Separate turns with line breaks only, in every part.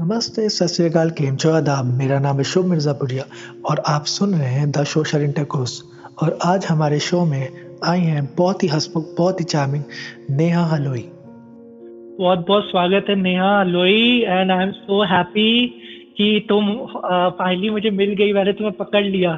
नमस्ते, सत श्री अकाल, केम छो? आदाब, मेरा नाम है शुभ मिर्ज़ापुरिया और आप सुन रहे हैं द सोशल इंटरकोर्स। और आज हमारे शो में आई हैं बहुत ही हँसमुख, बहुत ही चार्मिंग नेहा हलुई।
बहुत-बहुत स्वागत है Neha Halui and I am so happy कि तुम फाइनली मुझे मिल गई मैंने तुम्हें पकड़ लिया।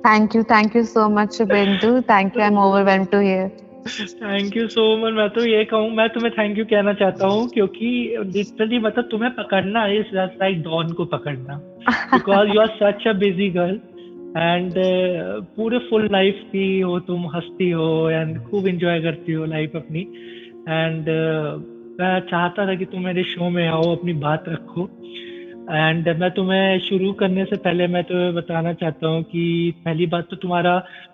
Thank you thank you so much Shubhendu thank you I am overwhelmed to here
thank you so much मैं तो ये कहूँ मैं तुम्हें थैंक यू कहना चाहता हूँ क्योंकि लिटरली मतलब तुम्हें पकड़ना इज़ लाइक डॉन को पकड़ना। Because you are such a busy girl and पूरे फुल लाइफ की हो तुम हंसती हो एंड खूब इंजॉय करती हो लाइफ अपनी। एंड uh, मैं चाहता था कि तुम मेरे शो में आओ अपनी बात रखो। एंड मैं तुम्हें शुरू करने से पहले मैं तुम्हें बताना चाहता हूँ कि पहली बात तो तुम्हारा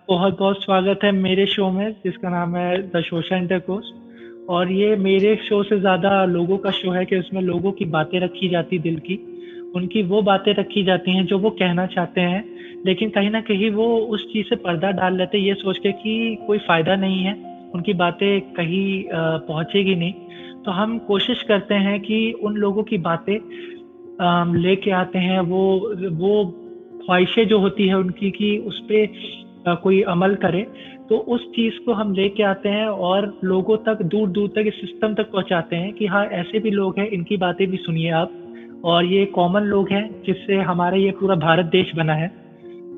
बहुत बहुत स्वागत है मेरे शो में, जिसका नाम है द सोशल इंटरकोर्स और ये मेरे शो से ज़्यादा लोगों का शो है कि उसमें लोगों की बातें रखी जाती दिल की। उनकी वो बातें रखी जाती हैं जो वो कहना चाहते हैं, लेकिन कहीं ना कहीं वो उस चीज़ से पर्दा डाल लेते ये सोच के कि कोई फ़ायदा नहीं है, उनकी बातें कहीं पहुँचेगी नहीं। तो हम कोशिश करते हैं कि उन लोगों की बातें लेके आते हैं, वो वो ख्वाहिशें जो होती है उनकी कि उस पर कोई अमल करे तो उस चीज़ को हम लेके आते हैं और लोगों तक दूर दूर तक, इस सिस्टम तक पहुंचाते हैं कि हाँ ऐसे भी लोग हैं, इनकी बातें भी सुनिए आप। और ये कॉमन लोग हैं, जिससे हमारा ये पूरा भारत देश बना है।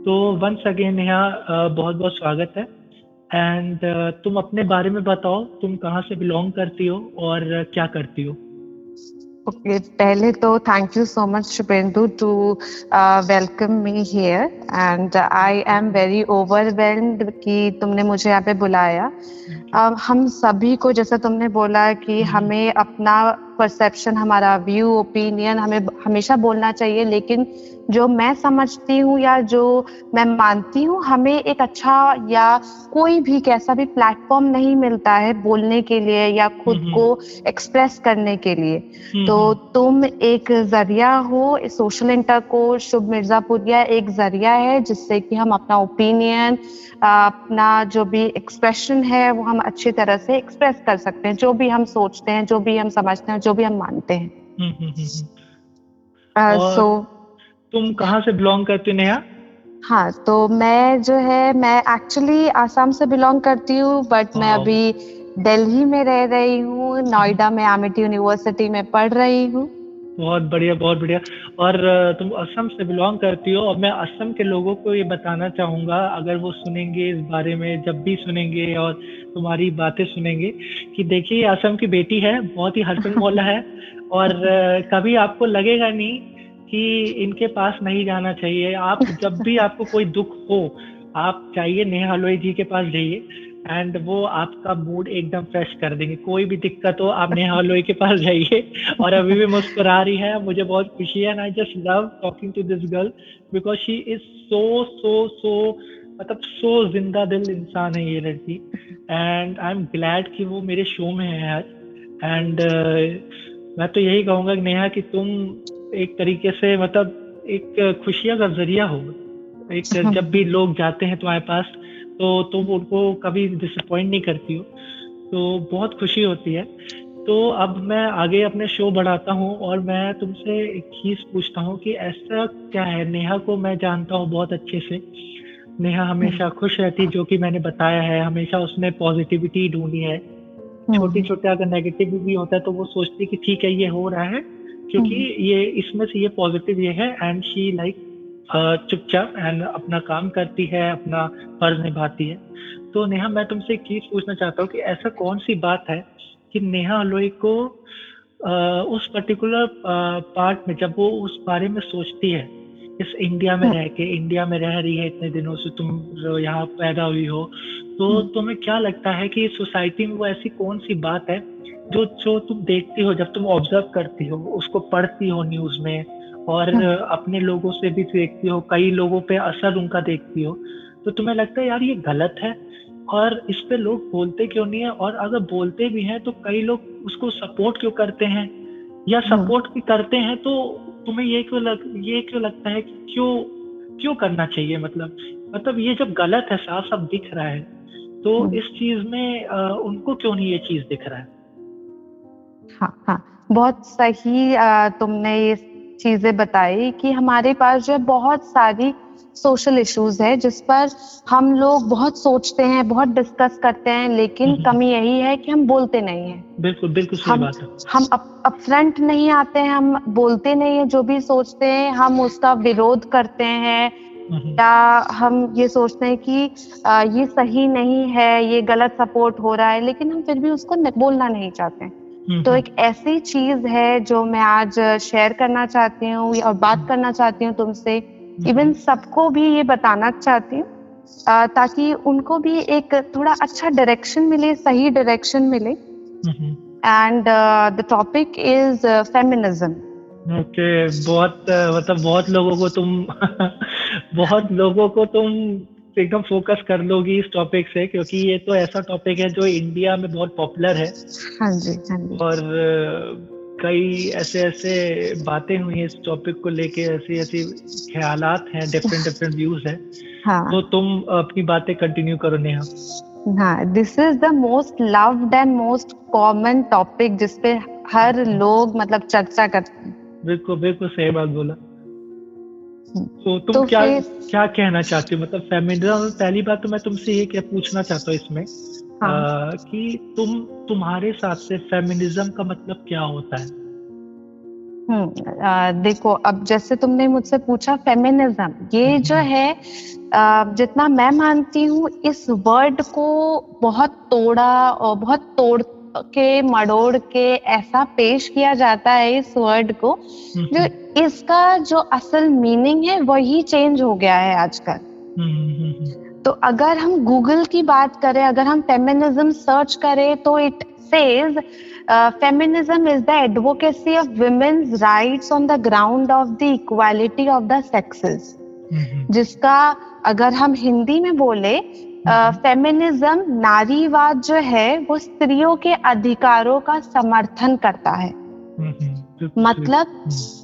तो वंस अगेन यहाँ बहुत बहुत स्वागत है। एंड तुम अपने बारे में बताओ, तुम कहाँ से बिलोंग करती हो और क्या करती हो?
Okay, पहले तो thank you so much Shubhendu to welcome me here and I am very overwhelmed कि तुमने मुझे यहाँ पे बुलाया। Uh, हम सभी को जैसा तुमने बोला कि हम्म। हमें अपना परसेप्शन हमारा व्यू ओपिनियन हमें हमेशा बोलना चाहिए लेकिन जो मैं समझती हूँ या जो मैं मानती हूँ हमें एक अच्छा या कोई भी कैसा भी प्लेटफॉर्म नहीं मिलता है बोलने के लिए या खुद को एक्सप्रेस करने के लिए। तो तुम एक ज़रिया हो सोशल इंटर को शुभ मिर्जापुरिया एक ज़रिया है जिससे कि हम अपना ओपिनियन अपना जो भी एक्सप्रेशन है वो हम अच्छी तरह से एक्सप्रेस कर सकते हैं जो भी हम सोचते हैं जो भी हम समझते हैं जो भी हम मानते हैं।
सो uh, तुम कहाँ से बिलोंग करती नेहा?
हाँ तो मैं जो है मैं एक्चुअली आसाम से बिलोंग करती हूँ बट मैं अभी दिल्ली में रह रही हूँ नोएडा में आमिटी यूनिवर्सिटी में पढ़ रही हूँ।
बहुत बढ़िया बहुत बढ़िया। और तुम असम से बिलोंग करती हो और मैं असम के लोगों को ये बताना चाहूँगा अगर वो सुनेंगे इस बारे में जब भी सुनेंगे और तुम्हारी बातें सुनेंगे कि देखिए असम की बेटी है बहुत ही हरपन मोला है। और कभी आपको लगेगा नहीं कि इनके पास नहीं जाना चाहिए। आप जब भी आपको कोई दुख हो आप चाहिए नेहा लोई जी के पास जाइए। एंड वो आपका मूड एकदम फ्रेश कर देंगे। कोई भी दिक्कत हो आप नेहा लोई के पास जाइए। और अभी भी मुस्कुरा रही है मुझे बहुत खुशी है। And I just love talking to this girl because she is so so so मतलब सो ज़िंदा दिल इंसान है ये लड़की। एंड आई एम ग्लैड कि वो मेरे शो में है आज एंड uh, मैं तो यही कहूँगा नेहा कि तुम एक तरीके से मतलब एक खुशियाँ का ज़रिया हो। एक। जब भी लोग जाते हैं तुम्हारे पास तो तुम तो उनको कभी डिसअपॉइंट नहीं करती हो। तो बहुत खुशी होती है। तो अब मैं आगे अपने शो बढ़ाता हूँ और मैं तुमसे एक चीज़ पूछता हूँ कि ऐसा क्या है? नेहा को मैं जानता हूँ बहुत अच्छे से। नेहा हमेशा हाँ। खुश रहती है जो कि मैंने बताया है। हमेशा उसने पॉजिटिविटी ढूंढी है। छोटी छोटे अगर नेगेटिव भी होता है तो वो सोचती कि ठीक है ये हो रहा है। क्योंकि हम्म। ये इसमें से ये पॉजिटिव ये है एंड शी लाइक चुपचाप एंड अपना काम करती है अपना फ़र्ज़ निभाती है। तो नेहा मैं तुमसे एक चीज़ पूछना चाहता हूँ कि ऐसा कौन सी बात है कि नेहा लोई को uh, उस पर्टिकुलर पार्ट में जब वो उस बारे में सोचती है इस इंडिया में रह के इंडिया में रह रही है इतने दिनों से तुम यहाँ पैदा हुई हो तो हम्म। तुम्हें क्या लगता है कि सोसाइटी में वो ऐसी कौन सी बात है जो जो तुम देखती हो जब तुम ऑब्ज़र्व करती हो उसको पढ़ती हो न्यूज़ में? और। अपने लोगों से भी देखती हो कई लोगों पे असर उनका देखती हो तो तुम्हें लगता है यार ये गलत है और इस पे लोग बोलते क्यों नहीं है और अगर बोलते भी हैं तो कई लोग उसको सपोर्ट क्यों करते हैं या सपोर्ट हम्म। भी करते हैं तो तुम्हें ये क्यों लग ये क्यों लगता है कि क्यों क्यों करना चाहिए मतलब मतलब ये जब गलत है साफ़ साफ़ दिख रहा है तो हम्म। इस चीज़ में आ, उनको क्यों नहीं ये चीज़ दिख रहा है
हाँ हाँ बहुत सही तुमने ये चीज़ें बताई कि हमारे पास जो है बहुत सारी सोशल इश्यूज़ है जिस पर हम लोग बहुत सोचते हैं बहुत डिस्कस करते हैं लेकिन हम्म। कमी यही है कि हम बोलते नहीं है
बिल्कुल बिल्कुल सही
हम,
बात है
हम अप फ्रंट नहीं आते हैं हम बोलते नहीं है जो भी सोचते हैं हम उसका विरोध करते हैं हम्म। या हम ये सोचते हैं कि आ, ये सही नहीं है ये गलत सपोर्ट हो रहा है लेकिन हम फिर भी उसको बोलना नहीं चाहते हम्म, तो एक ऐसी चीज़ है जो मैं आज शेयर करना चाहती हूँ और बात करना चाहती हूँ तुमसे। इवन सबको भी ये बताना चाहती हूँ ताकि उनको भी एक थोड़ा अच्छा डायरेक्शन मिले सही डायरेक्शन मिले। And the topic is feminism
okay बहुत मतलब बहुत लोगों को तुम बहुत लोगों को तुम एकदम फोकस कर लोगी इस टॉपिक से क्योंकि ये तो ऐसा टॉपिक है जो इंडिया में बहुत पॉपुलर है।
हाँ जी हाँ जी।
और कई ऐसे ऐसे बातें हुई इस टॉपिक को लेके ऐसी ऐसी ख्यालात हैं डिफरेंट डिफरेंट व्यूज़ हैं। हाँ. तो तुम अपनी बातें कंटिन्यू करो नेहा।
हाँ this is the most loved and most common topic जिसपे हर लोग मतलब चर्चा करते हैं
बिल्कुल बिल्कुल सही बात बोला। तो तुम तो क्या क्या कहना चाहती हो मतलब फेमिनिज्म पहली बात तो मैं तुमसे ये क्या पूछना चाहता हूँ इसमें हाँ. आ, कि तुम तुम्हारे साथ से फेमिनिज्म का मतलब क्या होता है
हम्म देखो अब जैसे तुमने मुझसे पूछा फेमिनिज्म ये हम्म, जो हम्म। है आ, जितना मैं मानती हूँ इस वर्ड को बहुत तोड़ा और बहुत तोड़ के मड़ोड़ के ऐसा पेश किया जाता है इस वर्ड को जो इसका जो असल मीनिंग है वही चेंज हो गया है आजकल। तो अगर हम गूगल की बात करें अगर हम फेमिनिज्म सर्च करें तो it says feminism is the advocacy of women's rights on the ground of the equality of the sexes जिसका अगर हम हिंदी में बोले फेमिनिज्म नारीवाद जो है वो स्त्रियों के अधिकारों का समर्थन करता है। मतलब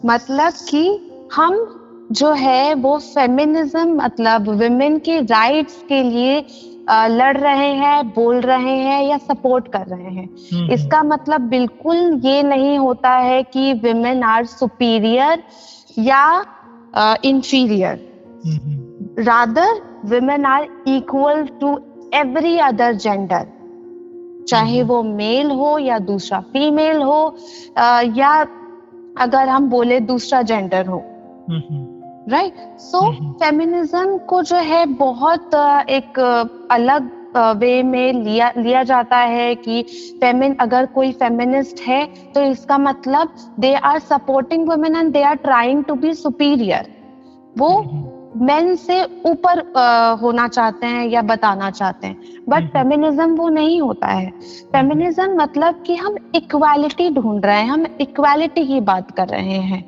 मतलब कि हम जो है वो फेमिनिज्म मतलब विमेन के राइट्स के लिए लड़ रहे हैं बोल रहे हैं या सपोर्ट कर रहे हैं। हम्म। इसका मतलब बिल्कुल ये नहीं होता है कि विमेन आर सुपीरियर या inferior rather women are equal to every other gender चाहे हम्म। वो मेल हो या दूसरा फीमेल हो या अगर हम बोले दूसरा जेंडर हो। राइट सो फेमिनिज्म को जो है बहुत एक अलग वे में लिया लिया जाता है कि फेमिन अगर कोई फेमिनिस्ट है तो इसका मतलब they are supporting women and they are trying to be superior वो मेन से ऊपर होना चाहते हैं या बताना चाहते हैं। बट फेमिनिज्म वो नहीं होता है। फेमिनिज्म मतलब कि हम इक्वालिटी ढूंढ रहे हैं हम इक्वालिटी की बात कर रहे हैं।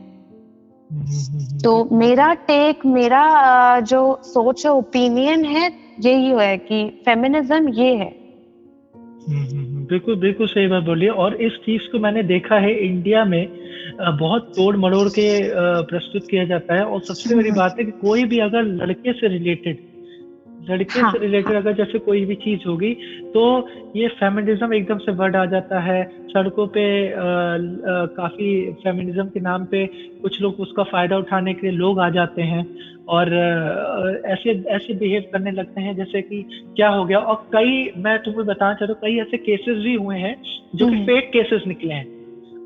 तो मेरा टेक मेरा जो सोच है ओपिनियन है यही है कि फेमिनिज्म ये है।
बिल्कुल बिल्कुल सही बात बोलिए और इस चीज़ को मैंने देखा है इंडिया में बहुत तोड़ मड़ोड़ के प्रस्तुत किया जाता है और सबसे बड़ी हम्म। बात है कि कोई भी अगर लड़के से रिलेटेड लड़के हाँ, से रिलेटेड. अगर जैसे कोई भी चीज़ होगी तो ये फेमिनिज्म एकदम से वर्ड आ जाता है सड़कों पे आ, आ, काफ़ी फेमिनिज्म के नाम पे कुछ लोग उसका फ़ायदा उठाने के लिए लोग आ जाते हैं और आ, ऐसे ऐसे बिहेव करने लगते हैं जैसे कि क्या हो गया और कई मैं तुम्हें बताना चाहता हूँ कई ऐसे केसेस भी हुए हैं जो कि फेक हम्म। केसेस निकले हैं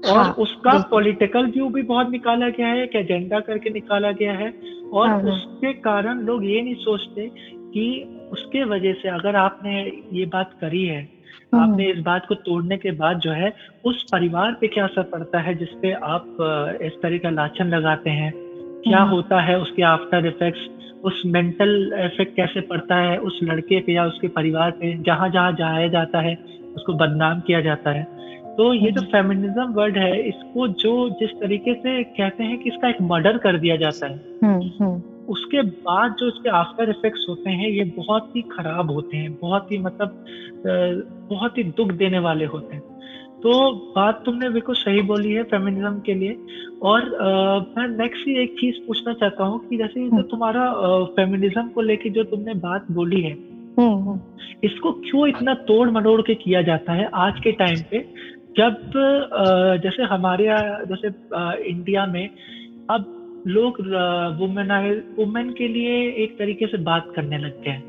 और हाँ, उसका पॉलिटिकल व्यू भी बहुत निकाला गया है एक एजेंडा करके निकाला गया है और हाँ, हाँ। उसके कारण लोग ये नहीं सोचते कि उसके वजह से अगर आपने ये बात करी है हम्म। आपने इस बात को तोड़ने के बाद जो है उस परिवार पे क्या असर पड़ता है जिसपे आप इस तरह का लाछन लगाते हैं क्या हम्म। होता है उसके आफ्टर इफेक्ट्स उस मेंटल इफ़ेक्ट कैसे पड़ता है उस लड़के पे या उसके परिवार पे जहाँ जहाँ जाया जाता है उसको बदनाम किया जाता है तो ये जो फेमिनिज्म हम्म। वर्ड है इसको जो जिस तरीके से कहते हैं कि इसका एक मर्डर कर दिया जाता है उसके बाद जो इसके आफ्टर इफेक्ट्स होते हैं ये बहुत ही खराब होते हैं बहुत ही मतलब बहुत ही दुख देने वाले होते हैं तो बात तुमने बिल्कुल सही बोली है फेमिनिज्म के लिए और आ, मैं नेक्स्ट ही एक चीज़ पूछना चाहता हूँ कि जैसे जो हम्म। तुम्हारा फेमिनिज्म को लेके जो तुमने बात बोली है हम्म, हम्म। इसको क्यों इतना तोड़ मरोड़ के किया जाता है आज के टाइम पे जब जैसे हमारे जैसे इंडिया में अब लोग वुमेन वुमेन के लिए एक तरीके से बात करने लग गए हैं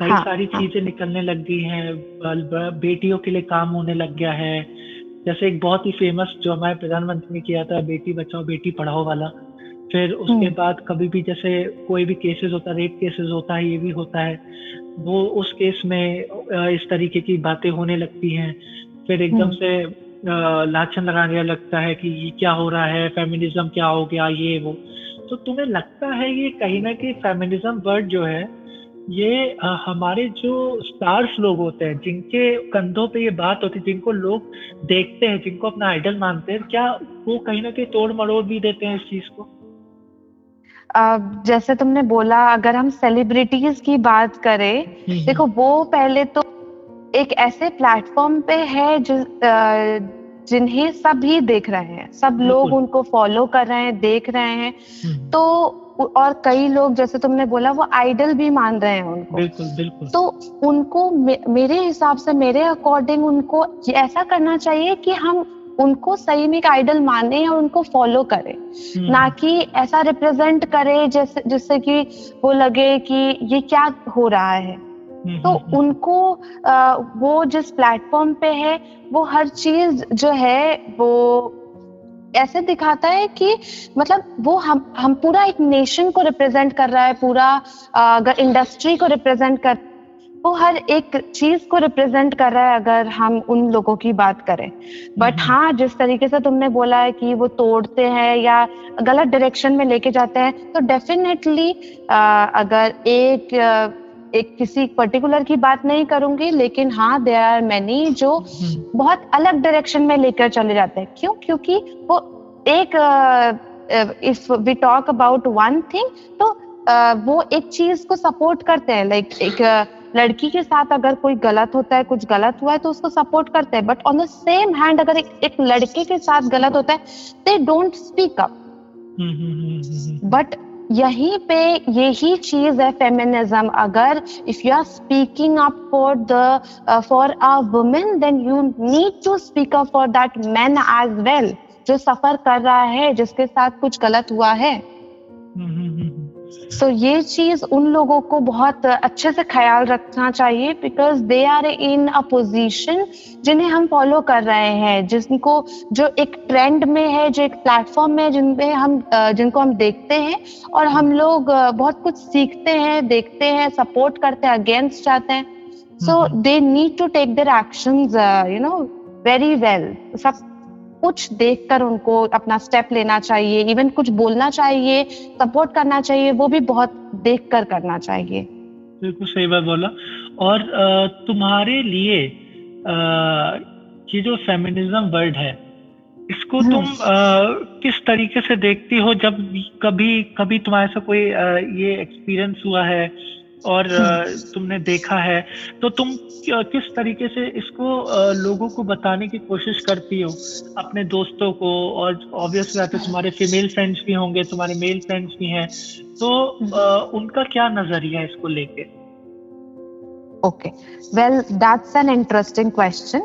कई हाँ, सारी हाँ. चीज़ें निकलने लग गई हैं बेटियों के लिए काम होने लग गया है जैसे एक बहुत ही फ़ेमस जो हमारे प्रधानमंत्री ने किया था बेटी बचाओ बेटी पढ़ाओ वाला फिर उसके हम्म। बाद कभी भी जैसे कोई भी केसेस होता है रेप केसेस होता है ये भी होता है वो उस केस में इस तरीके की बातें होने लगती हैं फिर एकदम हम्म। से लाछन लगाने लगता है कि ये क्या हो रहा है फेमिनिज्म क्या हो गया ये वो तो तुम्हें लगता है ये कहीं ना कहीं फेमिनिज्म वर्ड जो है ये हमारे जो स्टार्स लोग होते हैं जिनके कंधों पे ये बात होती है जिनको लोग देखते हैं जिनको अपना आइडल मानते हैं क्या वो कहीं ना कहीं तोड़ मरोड़ भी देते हैं इस चीज़ को
जैसे तुमने बोला अगर हम सेलिब्रिटीज की बात करें हम्म, देखो हम्म। वो पहले तो एक ऐसे प्लेटफॉर्म पे है जो जिन्हें सभी देख रहे हैं। सब लोग उनको फॉलो कर रहे हैं देख रहे हैं। हम्म। तो और कई लोग जैसे तुमने बोला वो आइडल भी मान रहे हैं उनको।
बिल्कुल बिल्कुल।
तो उनको मे, मेरे हिसाब से मेरे अकॉर्डिंग उनको ऐसा करना चाहिए कि हम उनको सही में एक आइडल माने और उनको फॉलो करे। हम्म। ना कि ऐसा रिप्रेजेंट करे जैसे जिससे कि वो लगे कि ये क्या हो रहा है। तो हम्म, उनको आ, वो जिस प्लेटफॉर्म पे है वो हर चीज़ जो है वो ऐसे दिखाता है कि मतलब वो हम हम पूरा एक नेशन को रिप्रेजेंट कर रहा है पूरा अगर इंडस्ट्री को रिप्रेजेंट कर वो हर एक चीज़ को रिप्रेजेंट कर रहा है अगर हम उन लोगों की बात करें बट हम्म। हाँ जिस तरीके से तुमने बोला है कि वो तोड़ते हैं या गलत डायरेक्शन में लेके जाते हैं तो डेफिनेटली अगर एक एक किसी पर्टिकुलर की बात नहीं करूँगी लेकिन हाँ देर आर मैनी जो हम्म। बहुत अलग डायरेक्शन में लेकर चले जाते हैं। क्यों? क्योंकि वो एक if we talk about one thing तो uh, वो एक चीज़ को सपोर्ट करते हैं। लाइक like, एक uh, लड़की के साथ अगर कोई गलत होता है कुछ गलत हुआ है तो उसको सपोर्ट करते हैं। But on the same hand अगर एक, एक लड़के के साथ गलत होता है they don't speak up but यहीं पे यही चीज़ है फेमिनिज्म अगर if you are speaking up for the for a women then you need to speak up for that man as well जो सफ़र कर रहा है, जिसके साथ कुछ गलत हुआ है। सो so, ये चीज़ उन लोगों को बहुत अच्छे से ख्याल रखना चाहिए because they are in a position जिन्हें हम फॉलो कर रहे हैं जिनको जो एक ट्रेंड में है जो एक प्लेटफॉर्म में जिनपे हम जिनको हम देखते हैं और हम लोग बहुत कुछ सीखते हैं देखते हैं सपोर्ट करते हैं अगेंस्ट जाते हैं। So they need to take their action you know very well सब कुछ देखकर उनको अपना स्टेप लेना चाहिए इवन कुछ बोलना चाहिए सपोर्ट करना चाहिए वो भी बहुत देख कर करना चाहिए।
बिल्कुल सही बात बोला। और तुम्हारे लिए ये जो फेमिनिज्म वर्ड है इसको तुम आ, किस तरीके से देखती हो जब कभी कभी तुम्हारे से कोई आ, ये एक्सपीरियंस हुआ है? और तुमने देखा है। तो तुम किस तरीके से इसको लोगों को बताने की कोशिश करती हो? अपने दोस्तों को और ऑब्वियस बात है तुम्हारे फीमेल फ्रेंड्स भी होंगे तुम्हारे मेल फ्रेंड्स भी हैं। तो उनका क्या नज़रिया है इसको लेके?
Okay well that's an interesting question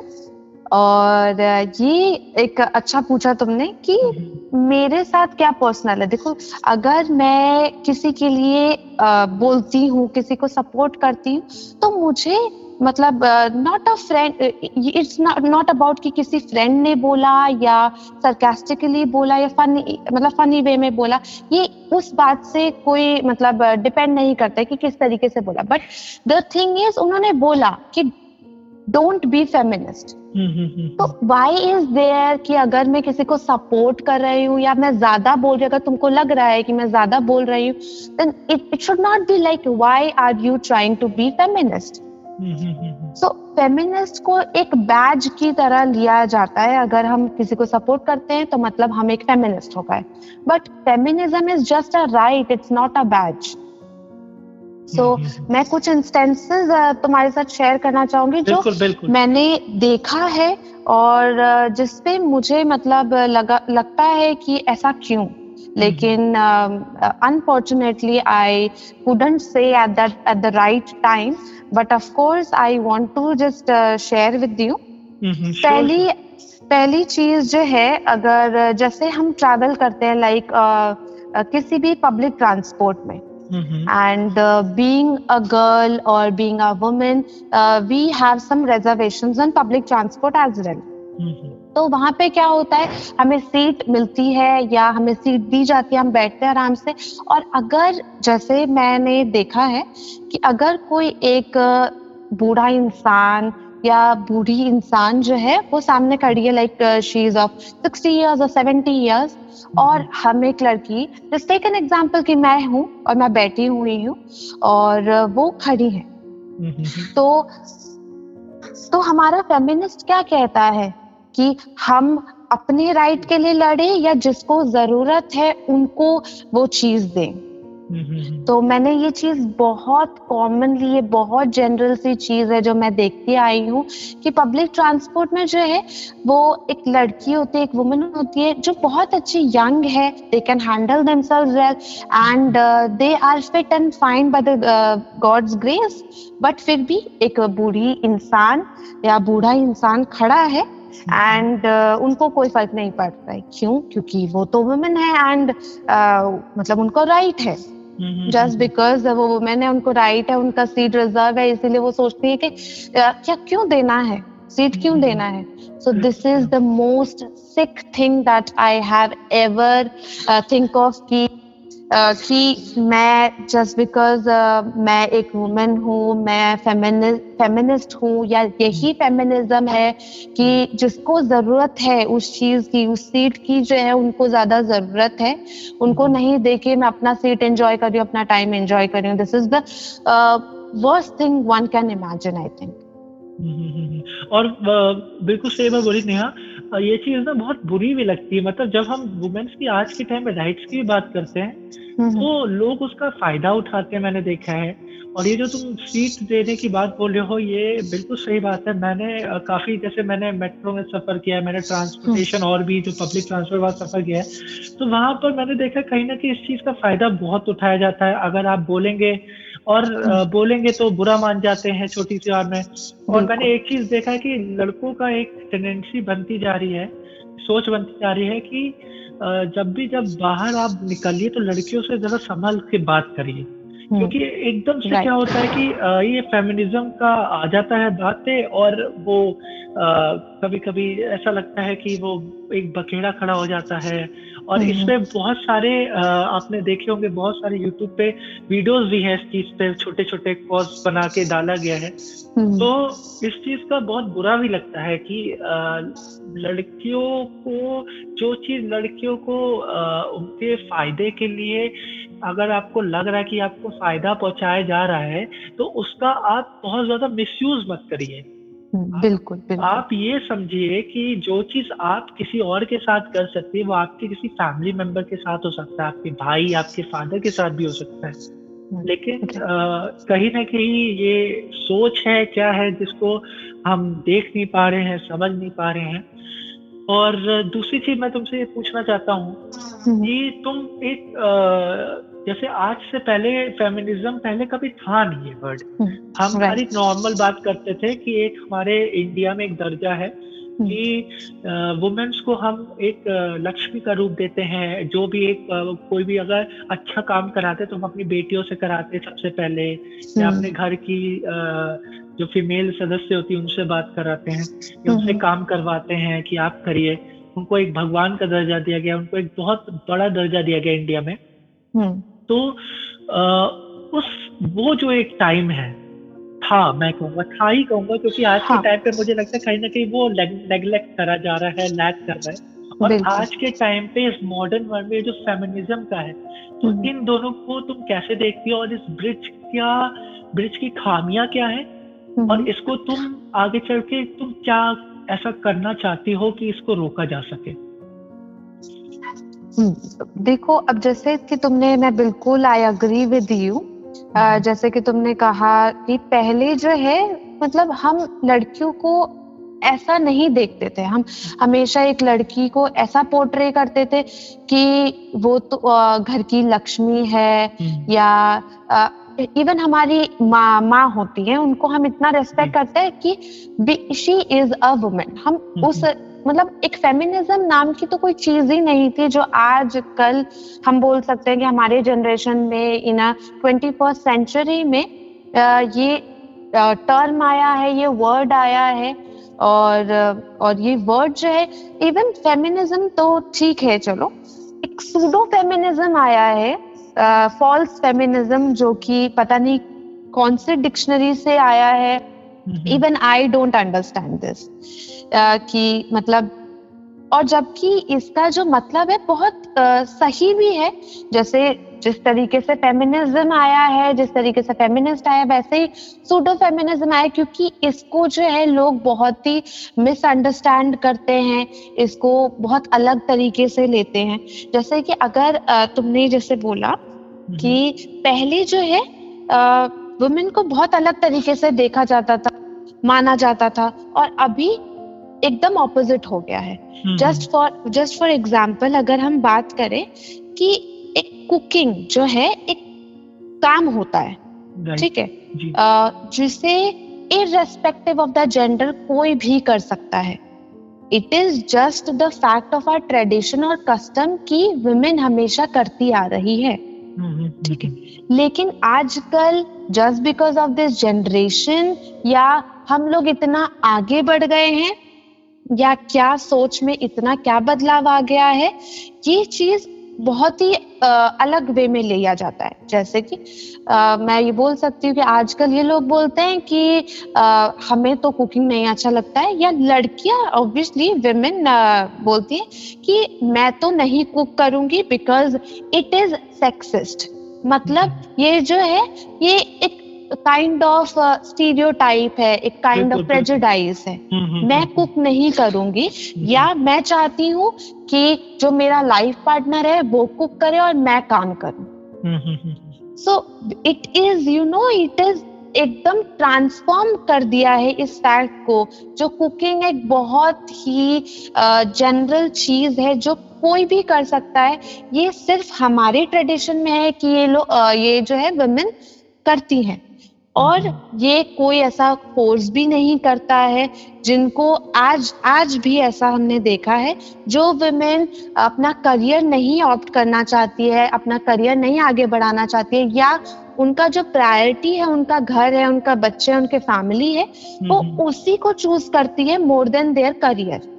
और ये एक अच्छा पूछा तुमने कि मेरे साथ क्या पर्सनल है? देखो अगर मैं किसी के लिए बोलती हूँ किसी को सपोर्ट करती हूँ तो मुझे मतलब not a friend it's not about कि किसी फ्रेंड ने बोला या सरकास्टिकली बोला या फनी मतलब फनी वे में बोला ये उस बात से कोई मतलब डिपेंड नहीं करता कि किस तरीके से बोला। बट द थिंग इज़ उन्होंने बोला कि डोंट बी फेमिनिस्ट तो वाई इज़ देयर कि अगर मैं किसी को सपोर्ट कर रही हूँ या मैं ज़्यादा बोल रही हूँ, अगर तुमको लग रहा है कि मैं ज़्यादा बोल रही हूँ then it it should not be like why are you trying to be feminist so feminist को एक बैज की तरह लिया जाता है, अगर हम किसी को सपोर्ट करते हैं तो मतलब हम एक फेमिनिस्ट हो गए। But feminism is just a right it's not a badge so so, mm-hmm. मैं कुछ इंस्टेंसेस तुम्हारे साथ शेयर करना चाहूँगी जो बिल्कुल. मैंने देखा है और जिसपे मुझे मतलब लगा लगता है कि ऐसा क्यों लेकिन unfortunately I couldn't say at that at the right time but of course I want to just share with you पहली पहली चीज़ जो है अगर जैसे हम ट्रैवल करते हैं लाइक किसी भी पब्लिक ट्रांसपोर्ट में and uh, being a girl or being a woman uh, we have some reservations on public transport as well तो वहाँ पे क्या होता है हमें सीट मिलती है या हमें सीट दी जाती है हम बैठते हैं आराम से और अगर जैसे मैंने देखा है कि अगर कोई एक बूढ़ा इंसान या बूढ़ी इंसान जो है वो सामने खड़ी है like she is of sixty years और सेवेंटी ईयर्स और हम एक लड़की जस्ट टेक एन एग्ज़ाम्पल कि मैं हूँ और मैं बैठी हुई हूँ और वो खड़ी है। तो तो हमारा फेमिनिस्ट क्या कहता है कि हम अपने राइट के लिए लड़े या जिसको ज़रूरत है उनको वो चीज़ दें? तो मैंने ये चीज़ बहुत कॉमनली ये बहुत जनरल सी चीज़ है जो मैं देखती आई हूँ कि पब्लिक ट्रांसपोर्ट में जो है वो एक लड़की होती है एक वुमन होती है जो बहुत अच्छी यंग है they can handle themselves well and they are fit and fine by the God's grace but फिर भी एक बूढ़ी इंसान या बूढ़ा इंसान खड़ा है एंड uh, उनको कोई फ़र्क नहीं पड़ता है। क्यों? क्योंकि वो तो वुमेन है एंड uh, मतलब उनको राइट right है। जस्ट बिकॉज़ वो वुमेन है उनको राइट है उनका सीट रिज़र्व है इसीलिए वो सोचती है कि क्या क्यों देना है? सीट क्यों देना है? So this is the most sick thing that I have ever think of की कि मैं जस्ट बिकॉज़ मैं एक वुमेन हूँ मैं फेमिनिस्ट हूँ या यही फेमिनिज्म है कि जिसको ज़रूरत है उस चीज़ की उस सीट की जो है उनको ज़्यादा ज़रूरत है। उनको हम्म। नहीं देखे मैं अपना सीट एंजॉय कर रही हूँ अपना टाइम एंजॉय कर रही हूँ। This is the worst thing one can imagine I think
और बिल्कुल सही बात बोली नेहा ये चीज़ ना बहुत बुरी भी लगती है। मतलब जब हम वुमेन्स की आज के टाइम में राइट्स की बात करते हैं तो लोग उसका फ़ायदा उठाते हैं मैंने देखा है। और ये जो तुम सीट देने की बात बोल रहे हो ये बिल्कुल सही बात है। मैंने काफ़ी जैसे मैंने मेट्रो में सफ़र किया है मैंने ट्रांसपोर्टेशन हम्म। और भी जो पब्लिक ट्रांसपोर्ट वाला सफ़र किया है तो वहाँ पर मैंने देखा कहीं ना कहीं इस चीज़ का फ़ायदा बहुत उठाया जाता है। अगर आप बोलेंगे और। बोलेंगे तो बुरा मान जाते हैं छोटी सी बात में और मैंने एक चीज़ देखा है कि लड़कों का एक टेंडेंसी बनती जा रही है सोच बनती जा रही है कि जब भी जब बाहर आप निकलिए तो लड़कियों से जरा संभल के बात करिए हम्म। क्योंकि एकदम से क्या होता है कि ये फेमिनिज्म का आ जाता है बातें और वो कभी कभी ऐसा लगता है कि वो एक बकेड़ा खड़ा हो जाता है और हम्म। इसमें बहुत सारे आपने देखे होंगे बहुत सारे यूट्यूब पे वीडियोस भी हैं इस चीज़ पे छोटे छोटे कॉर्स बना के डाला गया है हम्म। तो इस चीज़ का बहुत बुरा भी लगता है कि लड़कियों को जो चीज़ लड़कियों को उनके फ़ायदे के लिए अगर आपको लग रहा है कि आपको फ़ायदा पहुँचाया जा रहा है तो उसका आप बहुत ज़्यादा मिसयूज मत करिए
बिल्कुल, बिल्कुल।
आप ये समझिए कि जो चीज़ आप किसी और के साथ कर सकते हैं वो आपके किसी फैमिली मेंबर के साथ हो सकता है आपके भाई आपके फादर के साथ भी हो सकता है। हम्म, लेकिन कहीं ना कहीं ये सोच है क्या है जिसको हम देख नहीं पा रहे हैं समझ नहीं पा रहे हैं। और दूसरी चीज़ मैं तुमसे ये पूछना चाहता हूँ हम्म। कि तुम एक जैसे आज से पहले फेमिनिज्म पहले कभी था नहीं ये वर्ड हम्म, हम हमारी नॉर्मल बात करते थे कि एक हमारे इंडिया में एक दर्जा है हम्म। कि वुमेन्स को हम एक लक्ष्मी का रूप देते हैं। जो भी एक कोई भी अगर अच्छा काम कराते तो हम अपनी बेटियों से कराते सबसे पहले। या अपने घर की जो फीमेल सदस्य होती है उनसे बात कराते हैं। या उनसे काम करवाते हैं कि आप करिए। उनको एक भगवान का दर्जा दिया गया उनको एक बहुत बड़ा दर्जा दिया गया इंडिया में। तो आ, उस वो जो एक टाइम है था मैं कहूँगा था ही कहूँगा क्योंकि आज हाँ. के टाइम पे मुझे लगता है कहीं ना कहीं वो नेग्लेक्ट करा जा रहा है लैक कर रहा है और आज के टाइम पे इस मॉडर्न वर्ल्ड में जो फेमिनिज्म का है तो हम्म। इन दोनों को तुम कैसे देखती हो और इस ब्रिज क्या ब्रिज की खामियाँ क्या है हम्म। और इसको तुम आगे चल के तुम क्या ऐसा करना चाहती हो कि इसको रोका जा सके
देखो अब जैसे कि तुमने मैं बिल्कुल आई अग्री विद यू जैसे कि तुमने कहा कि पहले जो है मतलब हम लड़कियों को ऐसा नहीं देखते थे। हम हमेशा एक लड़की को ऐसा पोर्ट्रे करते थे कि वो तो घर की लक्ष्मी है हम्म। या इवन हमारी माँ माँ होती है उनको हम इतना रेस्पेक्ट हम्म। करते हैं कि शी इज़ अ वुमेन हम उस मतलब एक फेमिनिज्म नाम की तो कोई चीज़ ही नहीं थी जो आज कल हम बोल सकते हैं कि हमारे जनरेशन में इन ट्वेंटी फ़र्स्ट सेंचुरी में ये टर्म आया है ये वर्ड आया है और और ये वर्ड जो है इवन फेमिनिज्म तो ठीक है चलो। एक सूडो फेमिनिज्म आया है फॉल्स फेमिनिज्म जो कि पता नहीं कौन से डिक्शनरी से आया है। Even I don't understand this कि मतलब और जबकि इसका जो मतलब है बहुत uh, सही भी है। जैसे जिस तरीके से फेमिनिज्म आया है जिस तरीके से फेमिनिस्ट आया वैसे ही सूडो फेमिनिज्म आया क्योंकि इसको जो है लोग बहुत ही मिसअंडरस्टैंड करते हैं इसको बहुत अलग तरीके से लेते हैं। जैसे कि अगर तुमने जैसे बोला कि पहले जो है वुमेन को बहुत अलग तरीके से देखा जाता था माना जाता था और अभी एकदम ऑपोजिट हो गया है। Just for just for example अगर हम बात करें कि एक कुकिंग जो है एक काम होता है ठीक है? जिसे इरेस्पेक्टिव ऑफ़ द जेंडर कोई भी कर सकता है। It is just the fact of our tradition और कस्टम की वुमेन हमेशा करती आ रही है। ठीक है? लेकिन आजकल just because of this generation या हम लोग इतना आगे बढ़ गए हैं या क्या सोच में इतना क्या बदलाव आ गया है? ये चीज़ बहुत ही अलग वे में लिया जाता है। जैसे कि आ, मैं ये बोल सकती हूँ कि आजकल ये लोग बोलते हैं कि आ, हमें तो कुकिंग नहीं अच्छा लगता है। या लड़कियाँ ऑब्वियसली विमेन बोलती हैं कि मैं तो नहीं कुक करूँगी बिकॉज़ इट इज़ सेक्सिस्ट मतलब ये जो है ये एक काइंड ऑफ़ स्टीरियोटाइप है एक काइंड ऑफ़ प्रेजुडाइज है। हम्म, हम्म, मैं कुक हम्म, नहीं करूँगी या मैं चाहती हूँ कि जो मेरा लाइफ पार्टनर है वो कुक करे और मैं काम करूँ। So it is you know it is एकदम ट्रांसफॉर्म कर दिया है इस फैक्ट को जो कुकिंग एक बहुत ही जनरल uh, चीज़ है जो कोई भी कर सकता है। ये सिर्फ़ हमारे ट्रेडिशन में है कि ये लोग ये जो है वुमेन करती हैं। और ये कोई ऐसा कोर्स भी नहीं करता है जिनको आज आज भी ऐसा हमने देखा है जो वुमेन अपना करियर नहीं ऑप्ट करना चाहती है अपना करियर नहीं आगे बढ़ाना चाहती है या उनका जो प्रायोरिटी है उनका घर है उनका बच्चे है उनके फैमिली है वो उसी को चूज़ करती है मोर देन देयर करियर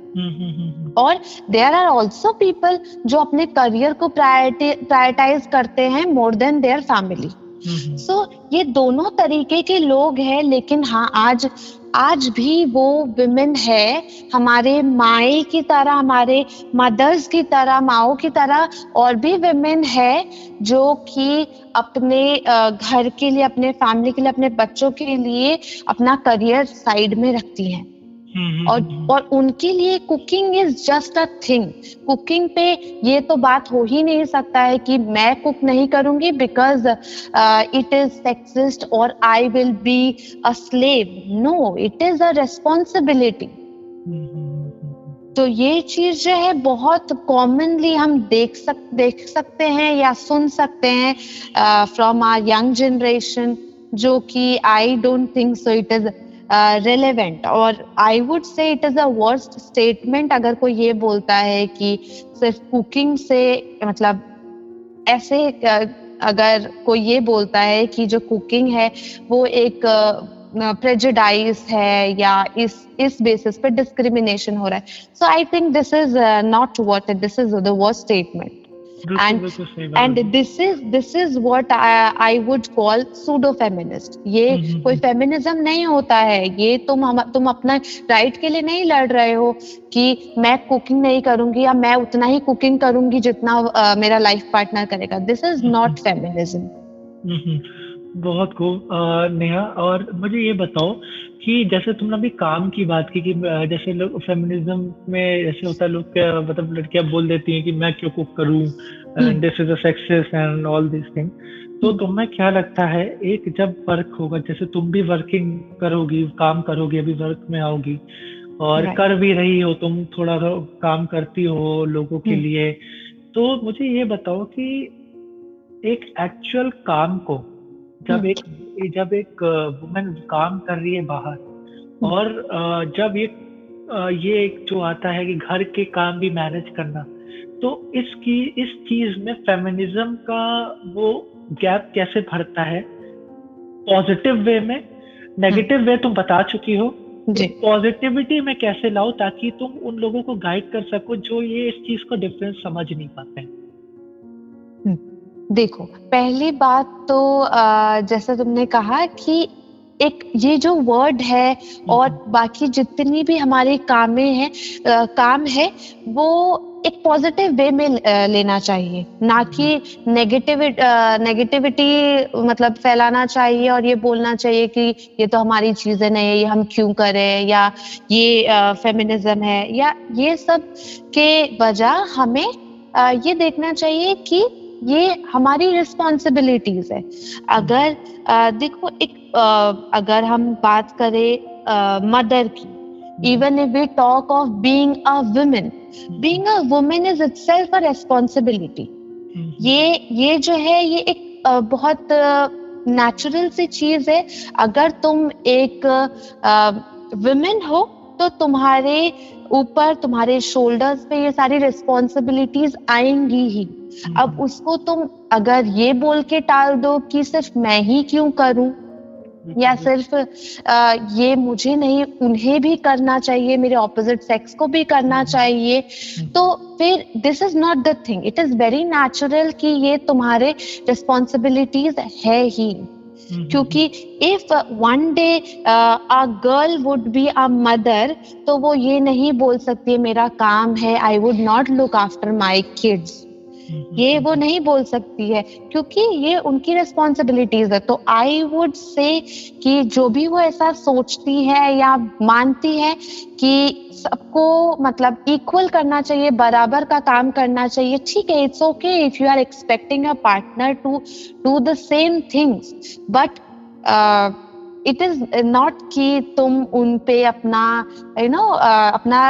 और देयर आर ऑल्सो पीपल जो अपने करियर को प्रायोरिटाइज करते हैं more than their family so ये दोनों तरीके के लोग हैं लेकिन हाँ आज आज भी वो विमेन है। हमारे माए की तरह हमारे मदर्स की तरह माओ की तरह और भी विमेन है जो कि अपने घर के लिए अपने फैमिली के लिए अपने बच्चों के लिए अपना करियर साइड में रखती हैं। हम्म, और हम्म, हम्म। और उनके लिए cooking is just a thing cooking पे ये तो बात हो ही नहीं सकता है कि मैं कुक नहीं करूँगी बिकॉज़ इट इज़ सेक्सिस्ट और I will be a slave no it is a responsibility तो ये चीज़ जो है बहुत कॉमनली हम देख सक देख सकते हैं या सुन सकते हैं फ्रॉम आर यंग जनरेशन जो कि I don't think so it is relevant और I would say it is a worst statement अगर कोई ये बोलता है कि सिर्फ़ कुकिंग से मतलब ऐसे अगर कोई ये बोलता है कि जो कुकिंग है वो एक प्रेजुडाइज uh, है या इस इस बेसिस पे डिस्क्रिमिनेशन हो रहा है. So I think this is not what this is the worst statement and and this is this is what I, I would call pseudo feminist ये mm-hmm. कोई फेमिनिज्म नहीं होता है। ये तुम हम तुम अपना राइट के लिए नहीं लड़ रहे हो कि मैं कुकिंग नहीं करूँगी या मैं उतना ही कुकिंग करूँगी जितना uh, मेरा लाइफ पार्टनर करेगा। दिस इज़ नॉट फेमिनिज्म
बहुत खूब नेहा और मुझे ये बताओ कि जैसे तुमने अभी काम की बात की कि जैसे लोग फेमिनिज्म में जैसे होता है लोग मतलब लड़कियाँ बोल देती हैं कि मैं क्यों कुक करूँ this is excess and all this thing तो hmm. तुम्हें क्या लगता है एक जब वर्क होगा जैसे तुम भी वर्किंग करोगी काम करोगी अभी वर्क में आओगी और right. कर भी रही हो तुम थोड़ा काम करती हो लोगों के hmm. लिए तो मुझे ये बताओ कि एक एक्चुअल काम को जब एक जब एक वुमेन काम कर रही है बाहर और जब ये ये एक जो आता है कि घर के काम भी मैनेज करना तो इसकी इस चीज़ में फेमिनिज्म का वो गैप कैसे भरता है? पॉजिटिव वे में? नेगेटिव वे तुम बता चुकी हो। पॉजिटिविटी में कैसे लाओ ताकि तुम उन लोगों को गाइड कर सको जो ये इस चीज़ को डिफरेंस समझ नहीं पाते? हैं।
देखो पहली बात तो जैसा तुमने कहा कि एक ये जो वर्ड है और हम्म। बाकी जितनी भी हमारे कामें हैं काम है वो एक पॉजिटिव वे में लेना चाहिए ना कि नेगेटिव नेगेटिविटी मतलब फैलाना चाहिए और ये बोलना चाहिए कि ये तो हमारी चीज़ें नहीं है ये हम क्यों करें या ये फेमिनिज्म है या ये सब के वजह हमें ये देखना चाहिए कि ये हमारी रिस्पॉन्सिबिलिटीज है। अगर आ, देखो एक आ, अगर हम बात करें मदर की even if we talk of being a woman being a woman is itself a responsibility ये ये जो है ये एक बहुत नेचुरल सी चीज़ है। अगर तुम एक वुमेन हो तो तुम्हारे ऊपर तुम्हारे शोल्डर्स पे ये सारी रिस्पॉन्सिबिलिटीज आएँगी ही। अब उसको तुम अगर ये बोल के टाल दो कि सिर्फ़ मैं ही क्यों करूँ? या सिर्फ़ आ, ये मुझे नहीं उन्हें भी करना चाहिए मेरे ऑपोजिट सेक्स को भी करना हम्म। चाहिए हम्म। तो फिर this is not the thing it is very natural कि ये तुम्हारे रिस्पॉन्सिबिलिटीज है ही। हम्म, क्योंकि if one day a girl would be a mother तो वो ये नहीं बोल सकती, मेरा काम है I would not look after my kids ये वो नहीं बोल सकती है क्योंकि ये उनकी रिस्पॉन्सिबिलिटीज है। तो आई वुड से कि जो भी वो ऐसा सोचती है या मानती है कि सबको मतलब इक्वल करना चाहिए बराबर का काम करना चाहिए ठीक है it's okay if you are expecting a partner to do the same things but it is not कि तुम उन पे अपना यू you नो know, अपना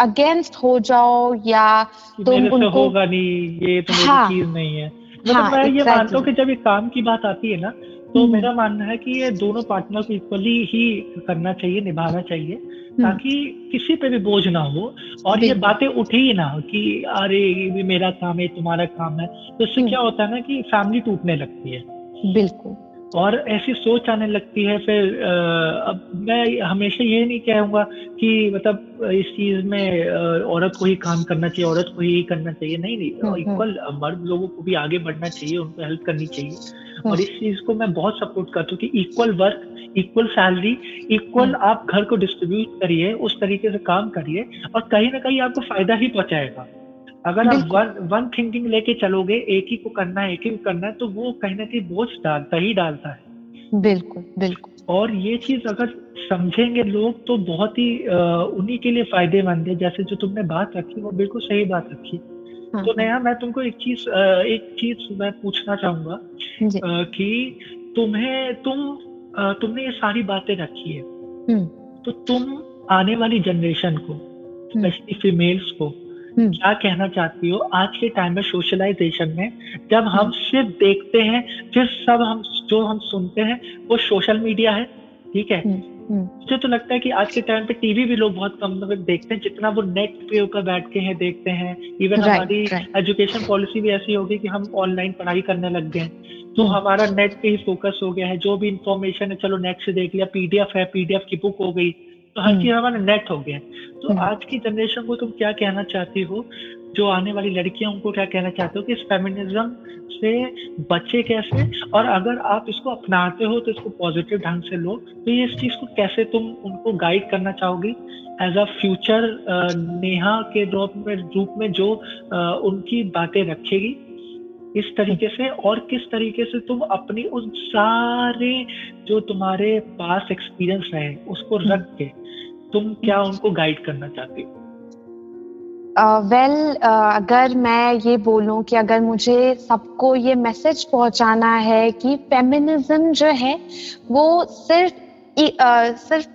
अगेंस्ट हो जाओ या तुम उनको
होगा नहीं ये तो हाँ, चीज़ नहीं है। मतलब हाँ, मैं ये मानता हूँ कि जब ये काम की बात आती है ना तो हम्म। मेरा मानना है कि ये दोनों पार्टनर को इक्वली ही करना चाहिए निभाना चाहिए हम्म। ताकि किसी पे भी बोझ ना हो और ये बातें उठे ही ना कि अरे ये भी मेरा काम है तुम्हारा काम है। तो इससे हम्म। क्या होता है ना कि फैमिली टूटने लगती है।
बिल्कुल।
और ऐसी सोच आने लगती है फिर अब मैं हमेशा ये नहीं कहूँगा कि मतलब इस चीज़ में औरत को ही काम करना चाहिए औरत को ही करना चाहिए नहीं नहीं हम्म, हम्म। इक्वल मर्द लोगों को भी आगे बढ़ना चाहिए उनको हेल्प करनी चाहिए हम्म। और इस चीज़ को मैं बहुत सपोर्ट करता हूँ कि equal work equal salary equal आप घर को डिस्ट्रीब्यूट करिए उस तरीके से काम करिए और कहीं ना कहीं आपको फ़ायदा ही पहुंचाएगा अगर आप वन वन थिंकिंग लेके चलोगे एक ही को करना है एक ही को करना है तो वो कहीं ना कहीं बोझ डालता ही डालता है।
बिल्कुल बिल्कुल।
और ये चीज़ अगर समझेंगे लोग तो बहुत ही उन्हीं के लिए फ़ायदेमंद है। जैसे जो तुमने बात रखी वो बिल्कुल सही बात रखी। हाँ, तो नया मैं तुमको एक चीज़ एक चीज़ मैं पूछना चाहूँगा कि तुम्हें तुम तुमने ये सारी बातें रखी है। हम्म। तो तुम आने वाली जनरेशन को स्पेशली हम्म। फीमेल्स को। क्या कहना चाहती हो? आज के टाइम में सोशलाइजेशन में जब हम हम्म। सिर्फ़ देखते हैं फिर सब हम जो हम सुनते हैं वो सोशल मीडिया है ठीक है? हम्म, मुझे तो लगता है कि आज के टाइम पे टीवी भी लोग बहुत कम देखते हैं जितना वो नेट पे ऊपर बैठ के हैं देखते हैं। इवन हमारी एजुकेशन पॉलिसी भी ऐसी होगी कि हम ऑनलाइन पढ़ाई करने लग गए तो हमारा नेट पे ही फोकस हो गया है जो भी इंफॉर्मेशन है चलो नेट से देख लिया पीडीएफ है पीडीएफ की बुक हो गई। तो हर चीज़ हमारा नेट हो गया। तो हम्म। आज की जनरेशन को तुम क्या कहना चाहती हो? जो आने वाली लड़कियाँ उनको क्या कहना चाहते हो कि इस फेमिनिज्म से बचे कैसे? और अगर आप इसको अपनाते हो तो इसको पॉजिटिव ढंग से लो तो ये इस चीज़ को कैसे तुम उनको गाइड करना चाहोगी? एज अ फ्यूचर नेहा के रूप में रूप में जो उनकी बातें रखेगी इस तरीके से और किस तरीके से तुम अपनी उन सारे जो तुम्हारे पास एक्सपीरियंस रहे उसको रख के तुम क्या उनको गाइड करना चाहती हो?
वेल uh, well, uh, अगर मैं ये बोलूँ कि अगर मुझे सबको ये मैसेज पहुंचाना है कि फेमिनिज्म जो है वो सिर्फ़ uh, सिर्फ़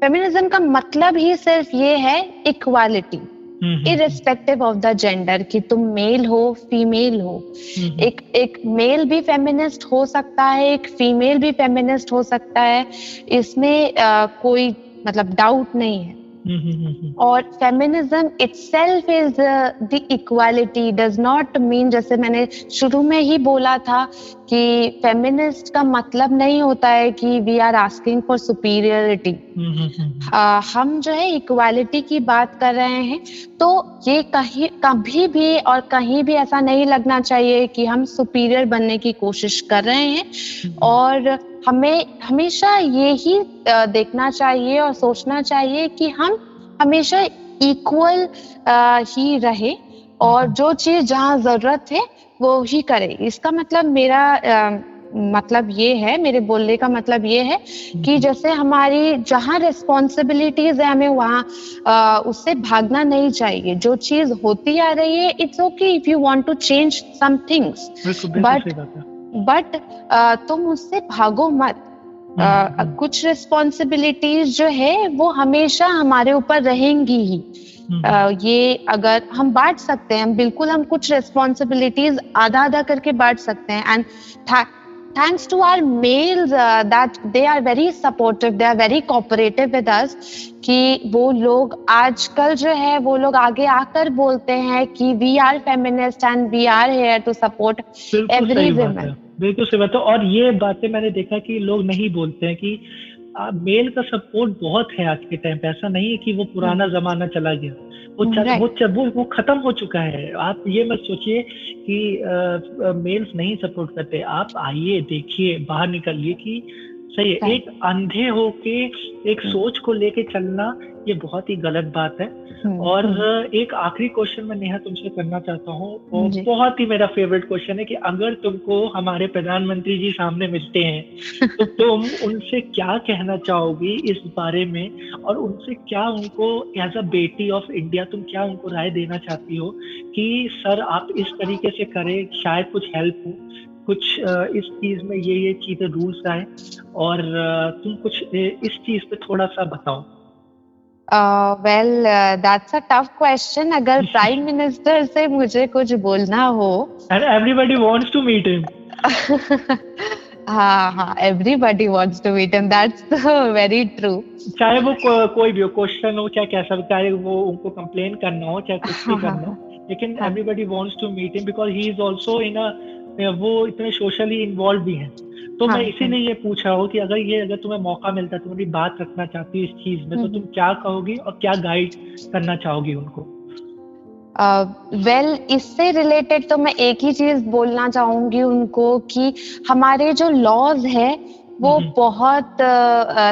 फेमिनिज्म का मतलब ही सिर्फ़ ये है equality irrespective of the gender कि तुम मेल हो फीमेल हो। एक एक मेल भी फेमिनिस्ट हो सकता है एक फीमेल भी फेमिनिस्ट हो सकता है। इसमें आ, कोई मतलब डाउट नहीं है। और feminism itself is the equality does not mean जैसे मैंने शुरू में ही बोला था कि फेमिनिस्ट का मतलब नहीं होता है कि we are asking for superiority हम जो है इक्वालिटी की बात कर रहे हैं तो ये कहीं कभी भी और कहीं भी ऐसा नहीं लगना चाहिए कि हम सुपीरियर बनने की कोशिश कर रहे हैं। हम्म। और हमें हमेशा ये ही देखना चाहिए और सोचना चाहिए कि हम हमेशा इक्वल ही रहे और हम्म। जो चीज़ जहाँ ज़रूरत है वो ही करे इसका मतलब मेरा आ, मतलब ये है मेरे बोलने का मतलब ये है कि हम्म। जैसे हमारी जहाँ रिस्पॉन्सिबिलिटीज है हमें वहाँ उससे भागना नहीं चाहिए जो चीज़ होती आ रही है it's okay if you want to change some things but but तुम उससे भागो मत। Uh, हम्म, कुछ रिस्पॉन्सिबिलिटीज जो है वो हमेशा हमारे ऊपर रहेंगी ही। uh, ये अगर हम बांट सकते हैं बिल्कुल हम कुछ रिस्पॉन्सिबिलिटीज आधा आधा करके बांट सकते हैं। And thanks to our males uh, that they are very supportive they are very cooperative with us कि वो लोग आजकल जो है वो लोग आगे आकर बोलते हैं कि we are feminist and we are here to support every woman
बिल्कुल सही बात है। और ये बातें मैंने देखा कि लोग नहीं बोलते हैं कि मेल का सपोर्ट बहुत है आज के टाइम पे। ऐसा नहीं है कि वो पुराना हम्म। जमाना चला गया। वो चल, वो, चल, वो वो खत्म हो चुका है। आप ये मत सोचिए कि मेल्स नहीं सपोर्ट करते। आप आइए देखिए बाहर निकलिए कि सही है। एक अंधे होके एक हम्म। सोच को लेके चलना ये बहुत ही गलत बात है। हम्म, और हम्म। एक आखिरी क्वेश्चन मैं नेहा तुमसे करना चाहता हूँ बहुत ही मेरा फेवरेट क्वेश्चन है कि अगर तुमको हमारे प्रधानमंत्री जी सामने मिलते हैं तो तुम उनसे क्या कहना चाहोगी इस बारे में? और उनसे क्या उनको एज अ बेटी ऑफ़ इंडिया तुम क्या उनको राय देना चाहती हो कि सर आप इस तरीके से करें शायद कुछ हेल्प हो। कुछ इस चीज़ में ये ये चीज़ें रूल्स आए और तुम कुछ इस चीज़ पे थोड़ा सा बताओ।
Well that's a tough question अगर प्राइम मिनिस्टर से मुझे कुछ बोलना हो।
And everybody wants to meet him
हाँ हाँ everybody wants to meet him that's very true
चाहे वो को, कोई भी हो क्वेश्चन हो चाहे कैसा चाहे वो उनको कंप्लेन करना हो चाहे कुछ भी हाँ, करना हो लेकिन everybody wants to meet him because he is also in a वो इतने सोशली इन्वॉल्व भी हैं तो हाँ, मैं इसीलिए हाँ। ये पूछा हो कि अगर ये अगर तुम्हें मौका मिलता तुम अपनी बात रखना चाहती इस चीज़ में तो हम्म, तुम हम्म। क्या कहोगी और क्या गाइड करना चाहोगी उनको
वेल uh, well, इससे रिलेटेड तो मैं एक ही चीज़ बोलना चाहूँगी उनको कि हमारे जो लॉज है वो। बहुत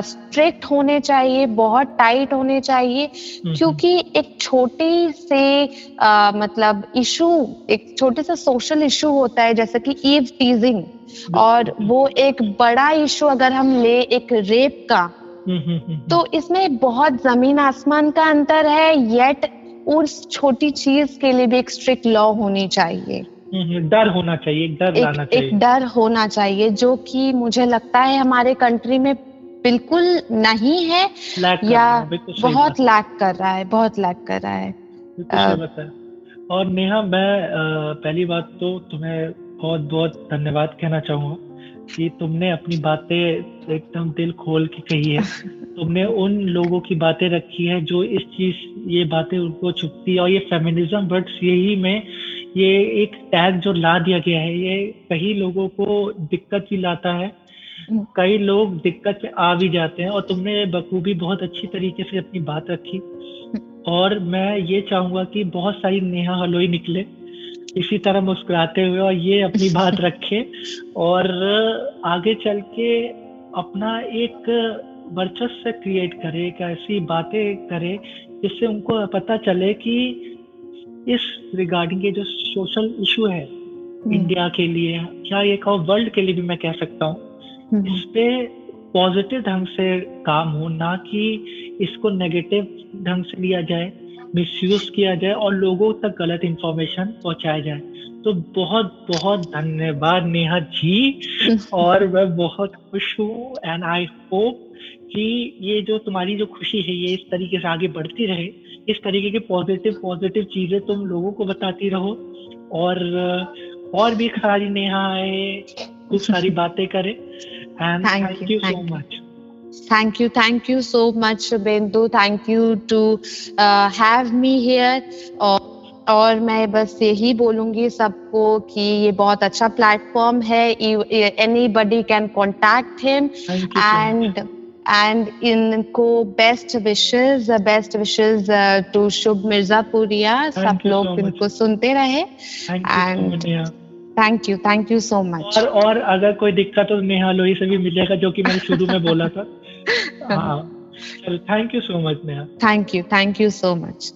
स्ट्रिक्ट uh, होने चाहिए बहुत टाइट होने चाहिए क्योंकि एक छोटी से uh, मतलब इशू एक छोटे से सोशल इशू होता है जैसे कि ईव टीजिंग और वो एक बड़ा इशू अगर हम ले एक रेप का तो इसमें बहुत ज़मीन आसमान का अंतर है येट उस छोटी चीज़ के लिए भी एक स्ट्रिक्ट लॉ होनी चाहिए।
डर होना चाहिए एक डर लाना
चाहिए। एक डर होना चाहिए जो कि मुझे लगता है हमारे कंट्री में बिल्कुल नहीं है या बहुत लैक कर रहा है बहुत लैक कर रहा है।
और नेहा मैं पहली बात तो तुम्हें बहुत बहुत धन्यवाद कहना चाहूँगा कि तुमने अपनी बातें एकदम दिल खोल के कही है। तुमने उन लोगों की बातें रखी है जो इस चीज़ ये बातें उनको छुपती है। और ये फेमिनिज्म वर्ड्स यही में ये एक टैग जो ला दिया गया है ये कई लोगों को दिक्कत भी लाता है। कई लोग दिक्कत में आ भी जाते हैं और तुमने बखूबी बहुत अच्छी तरीके से अपनी बात रखी। और मैं ये चाहूँगा कि बहुत सारी नेहा हलोई निकले इसी तरह मुस्कुराते हुए और ये अपनी बात रखे और आगे चल के अपना एक वर्चस्व क्रिएट करे एक ऐसी बातें करे जिससे उनको पता चले कि इस रिगार्डिंग ये जो सोशल इशू है इंडिया हम्म। के लिए या ये कहो वर्ल्ड के लिए भी मैं कह सकता हूँ हम्म। इस पे पॉजिटिव ढंग से काम हो ना कि इसको नेगेटिव ढंग से लिया जाए मिसयूज किया जाए और लोगों तक गलत इंफॉर्मेशन पहुँचाया जाए तो बहुत बहुत धन्यवाद नेहा जी और मैं बहुत खुश हूँ एंड आई होप कि ये जो तुम्हारी जो खुशी है ये इस तरीके से आगे बढ़ती रहे इस तरीके की पॉजिटिव पॉजिटिव चीज़ें तुम लोगों को बताती रहो और और भी सारी नेहा आए कुछ सारी बातें करे and thank you so much
Thank you, thank you so much, Bindu. Thank you to uh, have me here. और और मैं बस यही बोलूँगी सबको कि ये बहुत अच्छा प्लेटफॉर्म है anybody can contact him. And and इनको best wishes best wishes to Shubh Mirzapuriya सब लोग
so
इनको सुनते रहे.
And
thank you thank you so much
और और अगर कोई दिक्कत हो नेहा लोही से भी मिलेगा जो कि मैंने शुरू में बोला था। हाँ। Thank you so much Neha
thank you thank you so much